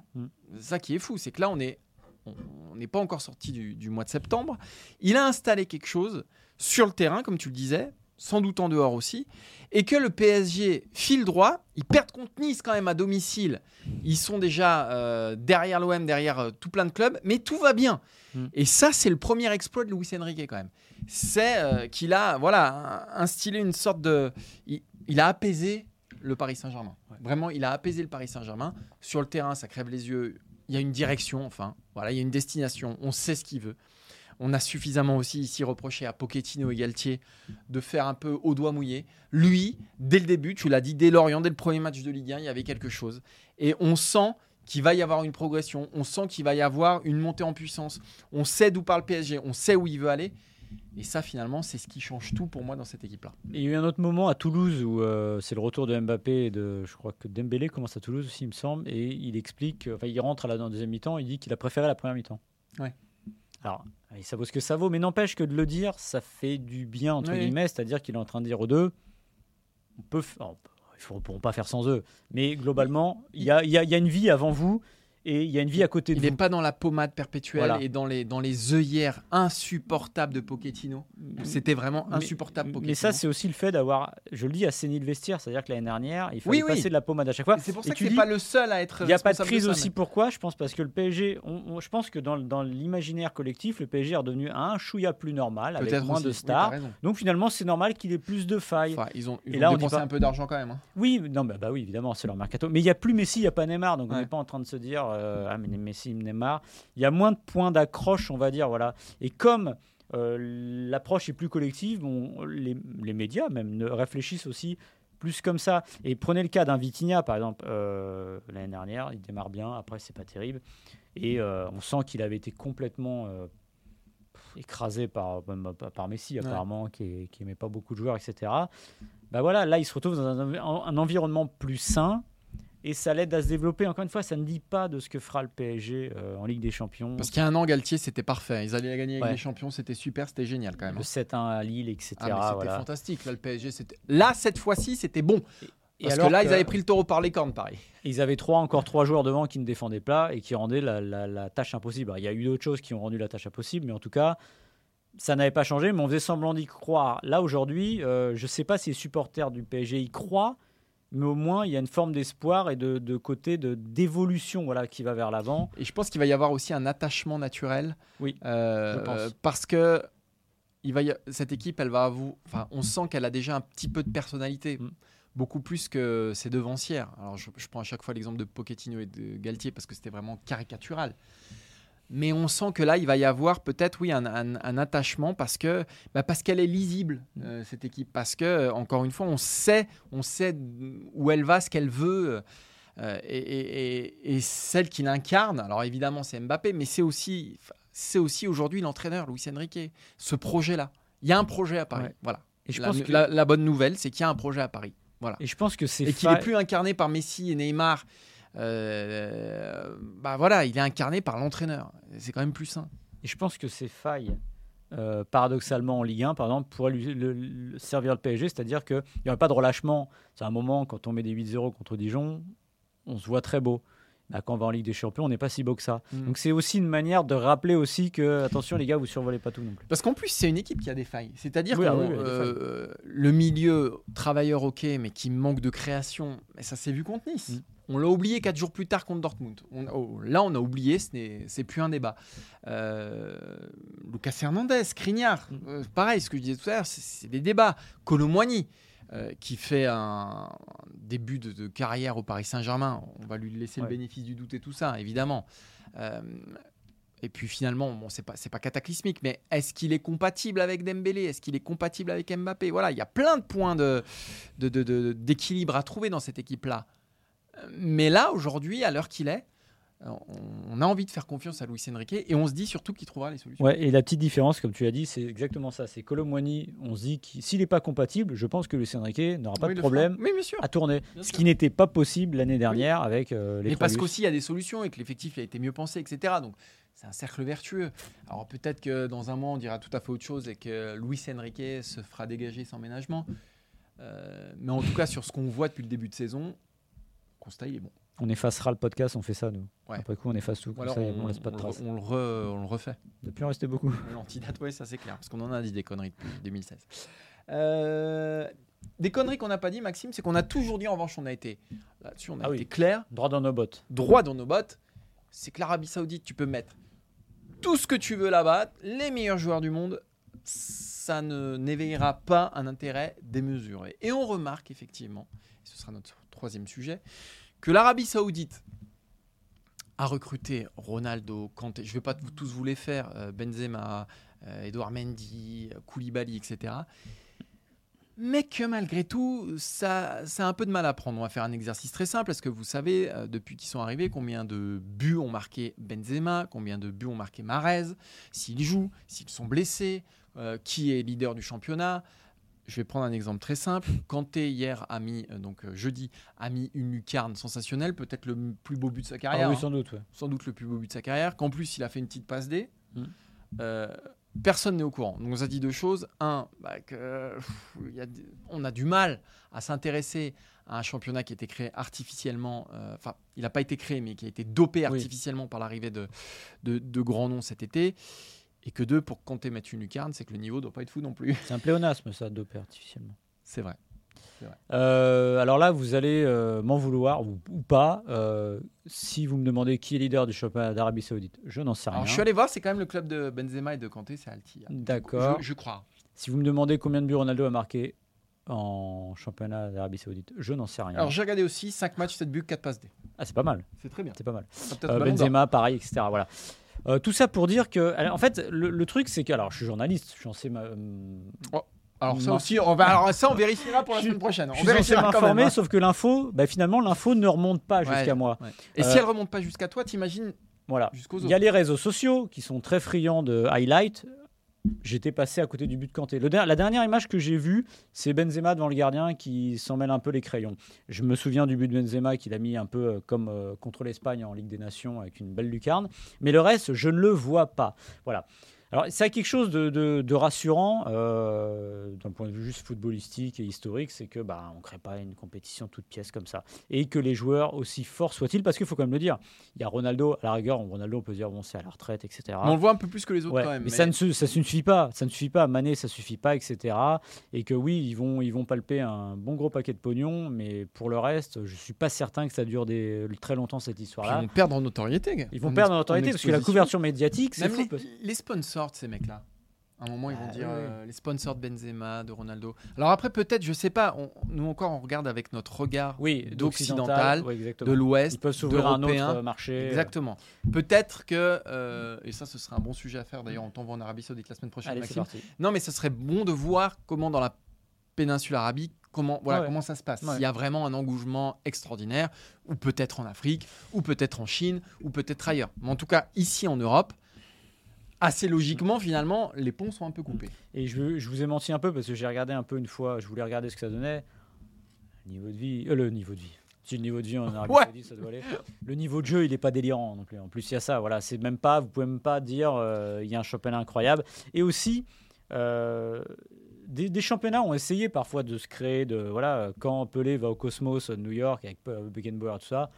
Speaker 2: Mm.
Speaker 1: ça qui est fou, c'est que là, on est on- n'est pas encore sorti du, du mois de septembre. Il a installé quelque chose sur le terrain, comme tu le disais, sans doute en dehors aussi, et que le PSG file droit. Ils perdent contre Nice quand même à domicile. Ils sont déjà euh, derrière l'OM, derrière euh, tout plein de clubs, mais tout va bien.
Speaker 2: Mm.
Speaker 1: Et ça, c'est le premier exploit de Luis Enrique quand même. C'est euh, qu'il a voilà instillé une sorte de, il, il a apaisé le Paris Saint-Germain. Vraiment, il a apaisé le Paris Saint-Germain. Sur le terrain, ça crève les yeux. Il y a une direction, enfin, voilà, il y a une destination. On sait ce qu'il veut. On a suffisamment aussi ici reproché à Pochettino et Galtier de faire un peu au doigt mouillé. Lui, dès le début, tu l'as dit, dès Lorient, dès le premier match de Ligue 1, il y avait quelque chose. Et on sent qu'il va y avoir une progression. On sent qu'il va y avoir une montée en puissance. On sait d'où part le PSG. On sait où il veut aller. Et ça, finalement, c'est ce qui change tout pour moi dans cette équipe-là.
Speaker 2: Il y a eu un autre moment à Toulouse où euh, c'est le retour de Mbappé et de, je crois que Dembélé commence à Toulouse aussi, il me semble, et il explique, enfin il rentre à la dans la deuxième mi-temps, il dit qu'il a préféré la première mi-temps.
Speaker 1: Ouais.
Speaker 2: Alors, ça vaut ce que ça vaut, mais n'empêche que de le dire, ça fait du bien entre
Speaker 1: Oui.
Speaker 2: guillemets, c'est-à-dire qu'il est en train de dire aux deux, on peut, oh, ils ne pourront pas faire sans eux, mais globalement, il y a, il y a- il y a une vie avant vous et il y a une vie à côté de
Speaker 1: Il
Speaker 2: vous.
Speaker 1: n'est pas dans la pommade perpétuelle
Speaker 2: Voilà.
Speaker 1: et dans les, dans les œillères insupportables de Pochettino. C'était vraiment
Speaker 2: Mais-
Speaker 1: insupportable, Pochettino.
Speaker 2: Mais ça, c'est aussi le fait d'avoir, je le dis, assaini le vestiaire, c'est-à-dire que l'année dernière, il fallait
Speaker 1: Oui, oui.
Speaker 2: passer de la pommade à chaque fois.
Speaker 1: Et c'est pour
Speaker 2: Et
Speaker 1: ça que
Speaker 2: tu dis-
Speaker 1: pas le seul à être
Speaker 2: Il n'y a pas de crise
Speaker 1: ça,
Speaker 2: aussi.
Speaker 1: mais-
Speaker 2: Pourquoi? Je pense parce que le PSG, on- on- je pense que dans, dans l'imaginaire collectif, le PSG est redevenu un chouïa plus normal, avec moins
Speaker 1: aussi.
Speaker 2: de stars. Donc finalement, c'est normal qu'il ait plus de failles.
Speaker 1: Enfin, ils ont, ils
Speaker 2: Et
Speaker 1: ont
Speaker 2: là, on
Speaker 1: dépensé
Speaker 2: pas-
Speaker 1: un peu d'argent quand même. hein.
Speaker 2: Oui, non, bah, bah oui, évidemment, c'est leur mercato. Mais il n'y a plus Messi, il n'y a pas Neymar, donc on n'est pas en train de se dire euh, ah mais Messi, Neymar. Il y a moins de points d'accroche, on va dire, voilà. Et comme euh, l'approche est plus collective, bon, les, les médias même ne réfléchissent aussi plus comme ça. Et prenez le cas d'un Vitinha, par exemple, euh, l'année dernière, il démarre bien, après c'est pas terrible, et on sent qu'il avait été complètement écrasé par, par- Messi apparemment, qui, qui aimait pas beaucoup de joueurs, etc. Bah voilà, là il se retrouve dans un, un environnement plus sain. Et ça l'aide à se développer. Encore une fois, ça ne dit pas de ce que fera le PSG euh, en Ligue des Champions.
Speaker 1: Parce qu'il y a un an, Galtier, c'était parfait. Ils allaient gagner avec
Speaker 2: Ouais.
Speaker 1: les champions, c'était super, c'était génial quand même.
Speaker 2: le
Speaker 1: hein.
Speaker 2: 7-1 à Lille, etc.
Speaker 1: Ah, c'était
Speaker 2: voilà.
Speaker 1: fantastique. Là, le PSG, c'était. Là, cette fois-ci, c'était bon.
Speaker 2: Et
Speaker 1: Parce
Speaker 2: alors
Speaker 1: que là,
Speaker 2: que-
Speaker 1: ils avaient pris le taureau par les cornes, pareil.
Speaker 2: Ils avaient trois, encore trois joueurs devant qui ne défendaient pas et qui rendaient la, la- la tâche impossible. Alors, il y a eu d'autres choses qui ont rendu la tâche impossible, mais en tout cas, ça n'avait pas changé. Mais on faisait semblant d'y croire. Là, aujourd'hui, euh, je ne sais pas si les supporters du PSG y croient, mais au moins, il y a une forme d'espoir et de, de côté de d'évolution voilà, qui va vers l'avant.
Speaker 1: Et je pense qu'il va y avoir aussi un attachement naturel.
Speaker 2: Oui,
Speaker 1: Euh,
Speaker 2: je pense.
Speaker 1: Parce que il va y a- cette équipe, elle va vous, enfin, on sent qu'elle a déjà un petit peu de personnalité,
Speaker 2: Mm.
Speaker 1: beaucoup plus que ses devancières. Alors, je, je prends à chaque fois l'exemple de Pochettino et de Galtier parce que c'était vraiment caricatural. Mais on sent que là, il va y avoir peut-être, oui, un, un- un attachement parce que bah, parce qu'elle est lisible euh, cette équipe, parce que euh, encore une fois, on sait, on sait où elle va, ce qu'elle veut. euh, et, et- et- et celle qui l'incarne, alors évidemment c'est Mbappé, mais c'est aussi, c'est aussi aujourd'hui l'entraîneur Luis Enrique. Ce projet-là, il y a un projet à Paris.
Speaker 2: Ouais.
Speaker 1: Voilà.
Speaker 2: Et je
Speaker 1: la,
Speaker 2: pense que,
Speaker 1: la- la bonne nouvelle, c'est qu'il y a un projet à Paris. Voilà.
Speaker 2: et je pense que c'est
Speaker 1: Et qu'il
Speaker 2: fa-
Speaker 1: n'est plus incarné par Messi et Neymar. euh, bah voilà, il est incarné par l'entraîneur. C'est quand même plus sain.
Speaker 2: Et je pense que ces failles, euh, paradoxalement en Ligue 1, par exemple, pourraient lui, servir le PSG, c'est-à-dire qu'il n'y aurait pas de relâchement. C'est un moment, quand on met des 8-0 contre Dijon, on se voit très beau. Bah, quand on va en Ligue des Champions, on n'est pas si beau que ça.
Speaker 1: Mm.
Speaker 2: Donc c'est aussi une manière de rappeler aussi que, attention les gars, vous survolez pas tout non plus.
Speaker 1: Parce qu'en plus, c'est une équipe qui a des failles. C'est-à-dire
Speaker 2: Oui,
Speaker 1: que
Speaker 2: ah oui, des
Speaker 1: le milieu travailleur, ok, mais qui manque de création, mais ça s'est vu contre Nice.
Speaker 2: Mm.
Speaker 1: On l'a oublié quatre jours plus tard contre Dortmund. On- oh, là, on a oublié, ce n'est c'est plus un débat. Euh, Lucas Hernandez, Crignard,
Speaker 2: Mm.
Speaker 1: euh, pareil, ce que je disais tout à l'heure, c'est- c'est des débats. Colomboigny, euh, qui fait un début de, de carrière au Paris Saint-Germain, on va lui laisser
Speaker 2: Ouais.
Speaker 1: le bénéfice du doute et tout ça, évidemment. Euh, et puis finalement, bon, c'est pas, pas cataclysmique, mais est-ce qu'il est compatible avec Dembélé? Est-ce qu'il est compatible avec Mbappé? Voilà, il y a plein de points de, de- de- de- d'équilibre à trouver dans cette équipe-là. Euh, Mais là, aujourd'hui, à l'heure qu'il est, on a envie de faire confiance à Luis Enrique et on se dit surtout qu'il trouvera les solutions.
Speaker 2: Ouais, et la petite différence, comme tu l'as dit, c'est exactement ça. C'est Colomwani, on se dit que s'il n'est pas compatible, je pense que Luis Enrique n'aura pas
Speaker 1: Oui,
Speaker 2: de problème.
Speaker 1: Oui,
Speaker 2: à tourner.
Speaker 1: Bien
Speaker 2: Ce
Speaker 1: sûr.
Speaker 2: qui n'était pas possible l'année dernière avec euh, les
Speaker 1: Mais parce qu'aussi, il y a des solutions et que l'effectif a été mieux pensé, etc. Donc, c'est un cercle vertueux. Alors, peut-être que dans un mois, on dira tout à fait autre chose et que Luis Enrique se fera dégager sans ménagement. Euh, mais en tout cas, sur ce qu'on voit depuis le début de saison, le constat, il est bon.
Speaker 2: On effacera le podcast, on fait ça, nous.
Speaker 1: Ouais.
Speaker 2: Après coup, on efface tout. Comme ça,
Speaker 1: on,
Speaker 2: on laisse pas de
Speaker 1: on le
Speaker 2: traces.
Speaker 1: re- on le re- on le refait.
Speaker 2: Depuis, on restait beaucoup.
Speaker 1: L'antidate, oui, ça c'est clair, parce qu'on en a dit des conneries depuis 2016. Euh, des conneries qu'on n'a pas dit, Maxime, c'est qu'on a toujours dit, en revanche, on a été là-dessus, on a
Speaker 2: Ah oui.
Speaker 1: été clair,
Speaker 2: Droit dans nos bottes.
Speaker 1: droit dans nos bottes, c'est que l'Arabie Saoudite, tu peux mettre tout ce que tu veux là-bas, les meilleurs joueurs du monde, ça ne n'éveillera pas un intérêt démesuré. Et on remarque effectivement, et ce sera notre troisième sujet, que l'Arabie Saoudite a recruté Ronaldo, Kanté, je ne vais pas tous vous les faire, euh, Benzema, euh, Edouard Mendy, Koulibaly, etc. Mais que malgré tout, ça, a un peu de mal à prendre. On va faire un exercice très simple. Est-ce que vous savez, euh, depuis qu'ils sont arrivés, combien de buts ont marqué Benzema, combien de buts ont marqué Marez, s'ils jouent, s'ils sont blessés, qui est leader du championnat Je vais prendre un exemple très simple. Kanté, hier, a mis, euh, donc euh, jeudi, a mis une lucarne sensationnelle, peut-être le plus beau but de sa carrière.
Speaker 2: Ah oui,
Speaker 1: hein
Speaker 2: sans doute. ouais.
Speaker 1: sans doute le plus beau but de sa carrière, qu'en plus il a fait une petite passe D.
Speaker 2: Mm.
Speaker 1: Euh, personne n'est au courant. Donc on a dit deux choses. Un, bah, que, pff, il y a on a du mal à s'intéresser à un championnat qui a été créé artificiellement. euh, Enfin, il n'a pas été créé, mais qui a été dopé
Speaker 2: Oui.
Speaker 1: artificiellement par l'arrivée de, de, de grands noms cet été. Et que deux, pour compter mettre une lucarne, c'est que le niveau doit pas être fou non plus.
Speaker 2: C'est un pléonasme, ça, dopé artificiellement.
Speaker 1: C'est vrai.
Speaker 2: Euh, alors là, vous allez euh, m'en vouloir ou, ou pas. euh, si vous me demandez qui est leader du championnat d'Arabie Saoudite, je n'en sais rien.
Speaker 1: Alors je suis allé voir, c'est quand même le club de Benzema et de Kanté, c'est Alti.
Speaker 2: D'accord.
Speaker 1: Je, je crois.
Speaker 2: Si vous me demandez combien de buts Ronaldo a marqué en championnat d'Arabie Saoudite, je n'en sais rien.
Speaker 1: Alors j'ai regardé aussi 5 matchs, 7 buts, 4 passes D.
Speaker 2: ah, c'est pas mal.
Speaker 1: C'est très bien.
Speaker 2: C'est pas mal. Euh. Benzema, pareil, etc. Voilà. Euh, tout ça pour dire que, alors, en fait, le, le truc, c'est que, alors, je suis journaliste, je suis censé m'a-
Speaker 1: Alors ça aussi, on va, alors ça on vérifiera pour la
Speaker 2: Je-
Speaker 1: semaine prochaine.
Speaker 2: je
Speaker 1: On
Speaker 2: suis censé
Speaker 1: vérifiera quand même, hein.
Speaker 2: sauf que l'info, bah, finalement, l'info ne remonte pas jusqu'à moi.
Speaker 1: ouais. Et
Speaker 2: Euh,
Speaker 1: si elle remonte pas jusqu'à toi, t'imagines
Speaker 2: Voilà. Il y a les réseaux sociaux qui sont très friands de highlights. J'étais passé à côté du but de Kanté. La dernière image que j'ai vue, c'est Benzema devant le gardien qui s'en mêle un peu les crayons. Je me souviens du but de Benzema qu'il a mis un peu euh, comme euh, contre l'Espagne en Ligue des Nations avec une belle lucarne. Mais le reste, je ne le vois pas. Voilà. Alors, ça a quelque chose de, de- de rassurant euh, d'un point de vue juste footballistique et historique, c'est que bah, on ne crée pas une compétition toute pièce comme ça. Et que les joueurs, aussi forts soient-ils, parce qu'il faut quand même le dire, il y a Ronaldo, à la rigueur, Ronaldo, on peut dire, bon, c'est à la retraite, etc.
Speaker 1: Mais on le voit un peu plus que les autres
Speaker 2: Ouais,
Speaker 1: quand même.
Speaker 2: mais, ça ne ça ne suffit pas, ça ne suffit pas. Mané, ça suffit pas, etc. Et que oui, ils vont, ils vont palper un bon gros paquet de pognon, mais pour le reste, je suis pas certain que ça dure des, très longtemps cette histoire-là.
Speaker 1: Ils vont perdre en notoriété.
Speaker 2: Ils vont
Speaker 1: En
Speaker 2: perdre en notoriété parce que la couverture médiatique, c'est
Speaker 1: les, les sponsors de ces mecs-là. À un moment, ils vont
Speaker 2: Ah,
Speaker 1: dire
Speaker 2: oui, oui.
Speaker 1: euh, les sponsors de Benzema, de Ronaldo. Alors après, peut-être, je sais pas, on- nous encore, on regarde avec notre regard
Speaker 2: Oui,
Speaker 1: d'occidental,
Speaker 2: ouais,
Speaker 1: de l'Ouest,
Speaker 2: Ils peuvent s'ouvrir un autre euh, marché.
Speaker 1: Exactement. Peut-être que, euh, et ça, ce serait un bon sujet à faire. D'ailleurs, on t'envoie en Arabie Saoudite la semaine prochaine,
Speaker 2: Allez,
Speaker 1: Maxime. Non, mais ce serait bon de voir comment dans la péninsule arabique, comment, voilà,
Speaker 2: Ouais.
Speaker 1: comment ça se passe.
Speaker 2: Ouais.
Speaker 1: S'il y a vraiment un engouement extraordinaire, ou peut-être en Afrique, ou peut-être en Chine, ou peut-être ailleurs. Mais en tout cas, ici en Europe, assez logiquement, finalement, les ponts sont un peu coupés.
Speaker 2: Et je, je vous ai menti un peu parce que j'ai regardé un peu une fois, je voulais regarder ce que ça donnait. Le niveau de vie, euh, le niveau de vie. Si le niveau de vie en Arabie
Speaker 1: Ouais.
Speaker 2: Saoudite, ça doit aller. Le niveau de jeu, il n'est pas délirant non plus. En plus, il y a ça. Voilà, c'est même pas, vous pouvez même pas dire euh, il y a un championnat incroyable. Et aussi, euh, des, des championnats ont essayé parfois de se créer. De voilà, quand Pelé va au Cosmos de New York avec Beckenbauer tout ça.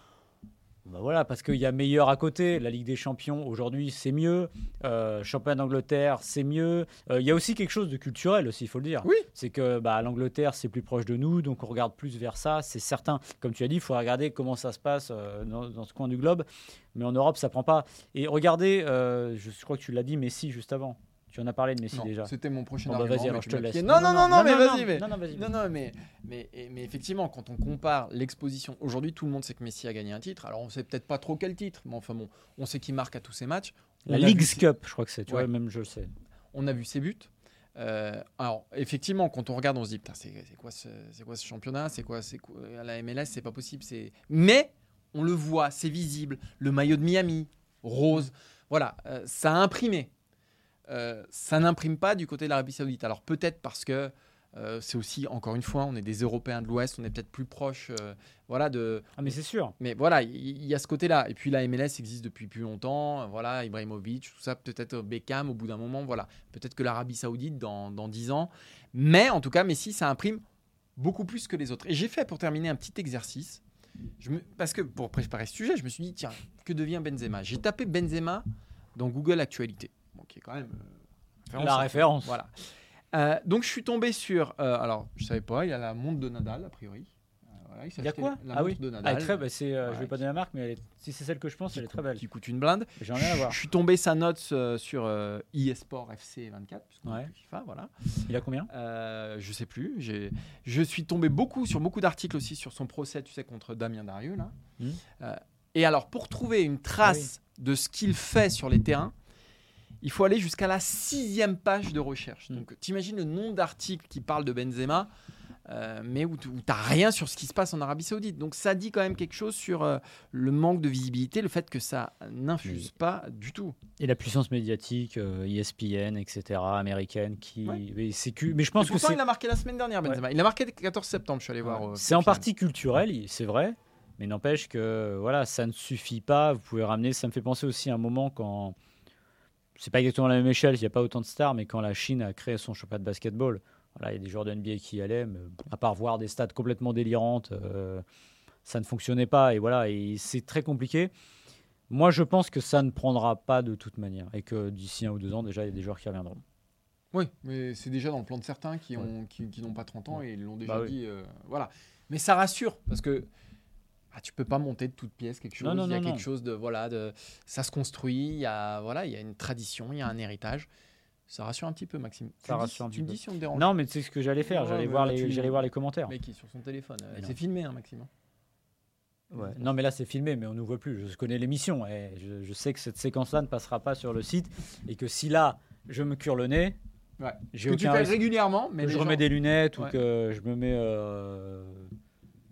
Speaker 2: Bah voilà, parce qu'il y a meilleur à côté. La Ligue des Champions, aujourd'hui, c'est mieux. Euh, championnat d'Angleterre, c'est mieux. Euh, Il y a aussi quelque chose de culturel aussi, il faut le dire.
Speaker 1: Oui.
Speaker 2: C'est que bah, l'Angleterre, c'est plus proche de nous, donc on regarde plus vers ça, c'est certain. Comme tu as dit, il faut regarder comment ça se passe euh, dans, dans ce coin du globe. Mais en Europe, ça prend pas. Et regardez, euh, je, je crois que tu l'as dit, Messi juste avant. Tu en as parlé de Messi
Speaker 1: Non,
Speaker 2: déjà.
Speaker 1: C'était mon prochain
Speaker 2: Bon, bah,
Speaker 1: argument.
Speaker 2: vas-y, alors je te laisse.
Speaker 1: Non, non, non, non, mais vas-y. mais-
Speaker 2: Non, non, vas-y.
Speaker 1: Non, non, mais, mais, et- mais effectivement, quand on compare l'exposition, aujourd'hui, tout le monde sait que Messi a gagné un titre. Alors, on sait peut-être pas trop quel titre, mais enfin bon, on sait qu'il marque à tous ses matchs.
Speaker 2: La
Speaker 1: On ses-
Speaker 2: Cup, je crois que c'est. Tu
Speaker 1: Ouais.
Speaker 2: vois, même je le sais.
Speaker 1: On a vu ses buts. Euh, alors, effectivement, quand on regarde, on se dit, putain, c'est quoi, ce- c'est quoi ce championnat? C'est quoi, c'est quoi la MLS C'est pas possible. C'est. Mais on le voit, c'est visible. Le maillot de Miami, rose. Voilà, euh, ça a imprimé. Euh, ça n'imprime pas du côté de l'Arabie Saoudite. Alors peut-être parce que euh, c'est aussi, encore une fois, on est des Européens de l'Ouest, on est peut-être plus proche, euh, voilà, de.
Speaker 2: Ah, mais c'est sûr.
Speaker 1: Mais voilà, il y, a ce côté-là. Et puis la MLS existe depuis plus longtemps. Voilà, Ibrahimovic, tout ça, peut-être Beckham au bout d'un moment. Voilà, peut-être que l'Arabie Saoudite dans, dans 10 ans. Mais en tout cas, Messi, ça imprime beaucoup plus que les autres. Et j'ai fait pour terminer un petit exercice. Je me- parce que pour préparer ce sujet, je me suis dit, tiens, que devient Benzema? J'ai tapé Benzema dans Google Actualité, qui est quand même. euh,
Speaker 2: La référence.
Speaker 1: Voilà. Euh, donc je suis tombé sur. euh, alors, je savais pas, il y a la montre de Nadal, a priori. Euh, voilà,
Speaker 2: Il y a quoi?
Speaker 1: La
Speaker 2: Ah
Speaker 1: montre
Speaker 2: oui.
Speaker 1: de
Speaker 2: Ah,
Speaker 1: Nadal.
Speaker 2: est très, bah, c'est, je vais pas donner la marque, mais elle est- si c'est celle que je pense, elle est très belle.
Speaker 1: qui coûte une blinde.
Speaker 2: J'ai rien à voir.
Speaker 1: Je suis tombé sa note sur eSport FC 24, puisqu'on
Speaker 2: Ouais.
Speaker 1: est plus FIFA, voilà.
Speaker 2: Il a combien?
Speaker 1: Je sais plus. J'ai, je suis tombé beaucoup sur beaucoup d'articles aussi sur son procès, tu sais, contre Damien Darieux là. Euh, et alors, pour trouver une trace de ce qu'il fait sur les terrains, il faut aller jusqu'à la sixième page de recherche. Donc, t'imagines le nombre d'articles qui parlent de Benzema. euh, mais où tu n'as rien sur ce qui se passe en Arabie Saoudite. Donc ça dit quand même quelque chose sur euh, le manque de visibilité, le fait que ça n'infuse pas du tout.
Speaker 2: Et la puissance médiatique, euh, ESPN, etc., américaine, qui.
Speaker 1: Ouais.
Speaker 2: Mais, je pense que
Speaker 1: pourtant,
Speaker 2: c'est.
Speaker 1: il a marqué la semaine dernière, Benzema. Il a marqué le 14 septembre, je suis allé voir. euh,
Speaker 2: C'est en partie culturel, c'est vrai, mais n'empêche que voilà, ça ne suffit pas. Vous pouvez ramener. Ça me fait penser aussi à un moment quand c'est pas exactement la même échelle, il n'y a pas autant de stars, mais quand la Chine a créé son championnat de basketball, voilà, il y a des joueurs de NBA qui y allaient, mais à part voir des stats complètement délirantes, euh, ça ne fonctionnait pas. Et voilà, et c'est très compliqué. Moi, je pense que ça ne prendra pas de toute manière, et que d'ici un ou deux ans, déjà, il y a des joueurs qui reviendront.
Speaker 1: Oui, mais c'est déjà dans le plan de certains qui ont qui, qui n'ont pas 30 ans et ils l'ont déjà
Speaker 2: Bah oui.
Speaker 1: dit. euh, voilà. Mais ça rassure parce que ah, tu peux pas monter de toute pièce quelque chose.
Speaker 2: Non, non,
Speaker 1: il y a
Speaker 2: non,
Speaker 1: quelque chose de voilà, de ça se construit. Il y a voilà, il y a une tradition, il y a un héritage. Ça rassure un petit peu, Maxime.
Speaker 2: Ça
Speaker 1: tu
Speaker 2: rassure un
Speaker 1: dis, tu
Speaker 2: petit
Speaker 1: me
Speaker 2: peu.
Speaker 1: dis si on me dérange.
Speaker 2: Non, mais c'est ce que j'allais faire.
Speaker 1: Ouais,
Speaker 2: J'allais
Speaker 1: mais
Speaker 2: voir, les,
Speaker 1: tu-
Speaker 2: j'allais voir les commentaires.
Speaker 1: Mec qui est sur son téléphone. euh,
Speaker 2: Mais
Speaker 1: c'est filmé, hein, Maxime.
Speaker 2: Ouais. Non, mais là, c'est filmé, mais on ne nous voit plus. Je connais l'émission. Et je, je sais que cette séquence-là ne passera pas sur le site. Et que si là, je me cure le nez,
Speaker 1: Ouais.
Speaker 2: j'ai
Speaker 1: Que tu fais
Speaker 2: risque.
Speaker 1: régulièrement, mais
Speaker 2: je
Speaker 1: gens-
Speaker 2: remets des lunettes ou que je me mets euh,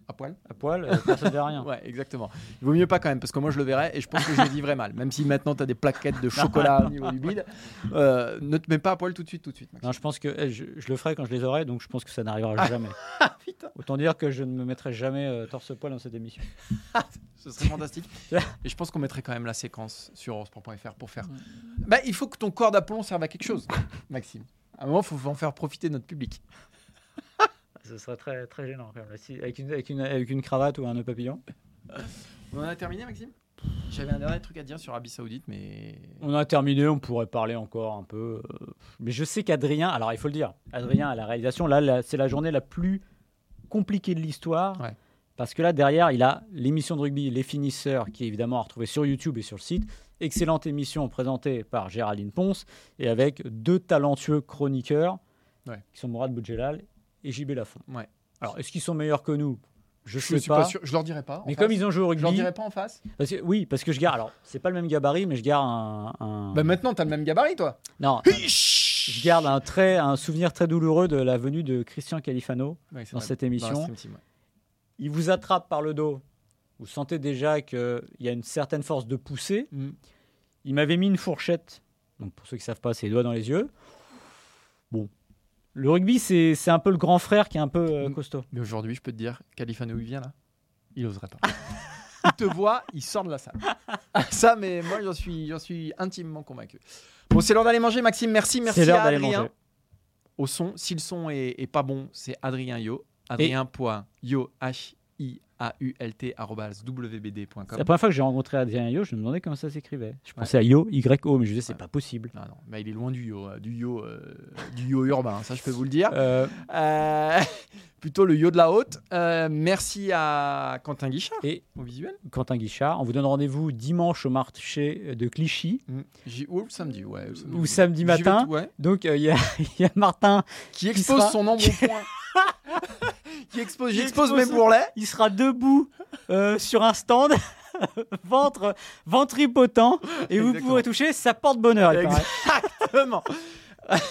Speaker 1: à poil.
Speaker 2: à poil, euh, personne ne verra rien.
Speaker 1: Ouais, exactement. Il vaut mieux pas quand même, parce que moi je le verrais et je pense que je le vivrais mal. Même si maintenant tu as des plaquettes de chocolat au niveau du bide, euh, ne te mets pas à poil tout de suite, tout de suite. Maxime.
Speaker 2: Non, je pense que eh, je, je le ferai quand je les aurai, donc je pense que ça n'arrivera jamais.
Speaker 1: Ah
Speaker 2: Autant dire que je ne me mettrai jamais euh, torse-poil dans cette émission.
Speaker 1: ce serait fantastique. Et je pense qu'on mettrait quand même la séquence sur eurosport.fr pour faire. Bah, il faut que ton corps d'aplomb serve à quelque chose, Maxime. À un moment, il faut en faire profiter notre public.
Speaker 2: Ce serait très, très gênant quand même. Si- avec, une, avec, une, avec une cravate ou un nœud papillon.
Speaker 1: On en a terminé, Maxime? J'avais un dernier truc à dire sur Arabie Saoudite, mais.
Speaker 2: On a terminé, on pourrait parler encore un peu. euh, Mais je sais qu'Adrien, alors il faut le dire, Adrien à la réalisation, là, là, c'est la journée la plus compliquée de l'histoire.
Speaker 1: Ouais.
Speaker 2: Parce que là, derrière, il a l'émission de rugby Les Finisseurs, qui est évidemment à retrouver sur YouTube et sur le site. Excellente émission présentée par Géraldine Ponce et avec deux talentueux chroniqueurs
Speaker 1: Ouais.
Speaker 2: qui sont Mourad Boudjelal et JB Lafont.
Speaker 1: Ouais.
Speaker 2: Alors, est-ce qu'ils sont meilleurs que nous? Je
Speaker 1: Je
Speaker 2: sais
Speaker 1: suis
Speaker 2: pas.
Speaker 1: pas sûr. Je leur dirai pas.
Speaker 2: Mais
Speaker 1: face.
Speaker 2: comme ils ont joué au
Speaker 1: Je leur
Speaker 2: rugby,
Speaker 1: dirai pas en face.
Speaker 2: parce que- oui, parce que je garde. Alors, c'est pas le même gabarit, mais je garde un. un-
Speaker 1: Bah maintenant, t'as le même gabarit, toi.
Speaker 2: non, je garde un très, un souvenir très douloureux de la venue de Christian Califano
Speaker 1: Ouais,
Speaker 2: dans
Speaker 1: vrai.
Speaker 2: cette émission.
Speaker 1: Stream Team, ouais.
Speaker 2: il vous attrape par le dos. Vous sentez déjà qu'il y a une certaine force de poussée.
Speaker 1: Mm.
Speaker 2: Il m'avait mis une fourchette. Donc pour ceux qui ne savent pas, c'est les doigts dans les yeux. Bon. Le rugby, c'est c'est un peu le grand frère qui est un peu euh, costaud.
Speaker 1: Mais aujourd'hui, je peux te dire, Califano, il vient là. Il oserait pas. il te voit, il sort de la salle. Ça, mais moi, j'en suis, j'en suis intimement convaincu. Bon, c'est l'heure d'aller manger, Maxime. Merci, merci
Speaker 2: C'est l'heure
Speaker 1: à
Speaker 2: d'aller
Speaker 1: Adrien.
Speaker 2: manger.
Speaker 1: Au son, si le son est, est pas bon, c'est Adrien Yo. Adrien.yo, H-I-A-U-L-T, arrobase,
Speaker 2: C'est
Speaker 1: wbd.com.
Speaker 2: la première fois que j'ai rencontré Adrien Yo, je me demandais comment ça s'écrivait. Je pensais à Yo, Y-O, mais je disais, c'est
Speaker 1: Ouais.
Speaker 2: pas possible.
Speaker 1: Non, non, mais il est loin du yo, euh, du yo, euh, du yo urbain, ça je peux vous le dire.
Speaker 2: Euh,
Speaker 1: plutôt le yo de la haute. Merci à Quentin Guichard
Speaker 2: et
Speaker 1: au visuel.
Speaker 2: Quentin Guichard, on vous donne rendez-vous dimanche au marché de Clichy.
Speaker 1: J'ai- Ou samedi, ouais. le samedi.
Speaker 2: Ou samedi
Speaker 1: vais
Speaker 2: matin.
Speaker 1: ouais.
Speaker 2: Donc il y, a- y a Martin
Speaker 1: Qui expose
Speaker 2: sera-
Speaker 1: son embonpoint. qui expose, j'expose
Speaker 2: expose-
Speaker 1: mes bourrelets.
Speaker 2: il sera debout euh, sur un stand, ventre ventripotent, et vous
Speaker 1: Exactement.
Speaker 2: pourrez toucher sa porte-bonheur. il paraît.
Speaker 1: Exactement.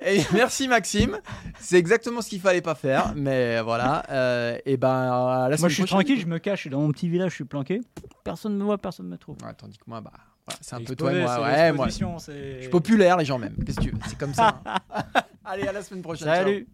Speaker 1: Et merci Maxime, c'est exactement ce qu'il fallait pas faire, mais voilà. euh, et ben à la
Speaker 2: Moi, je suis
Speaker 1: prochaine.
Speaker 2: tranquille, je me cache dans mon petit village, je suis planqué. Personne ne me voit, personne ne me trouve.
Speaker 1: Ouais, tandis que moi, bah, voilà, c'est un peu toi et moi. Ouais, moi, je suis populaire, les gens même. Qu'est-ce que tu veux C'est comme ça. hein. Allez, à la semaine prochaine. ciao.
Speaker 2: Salut.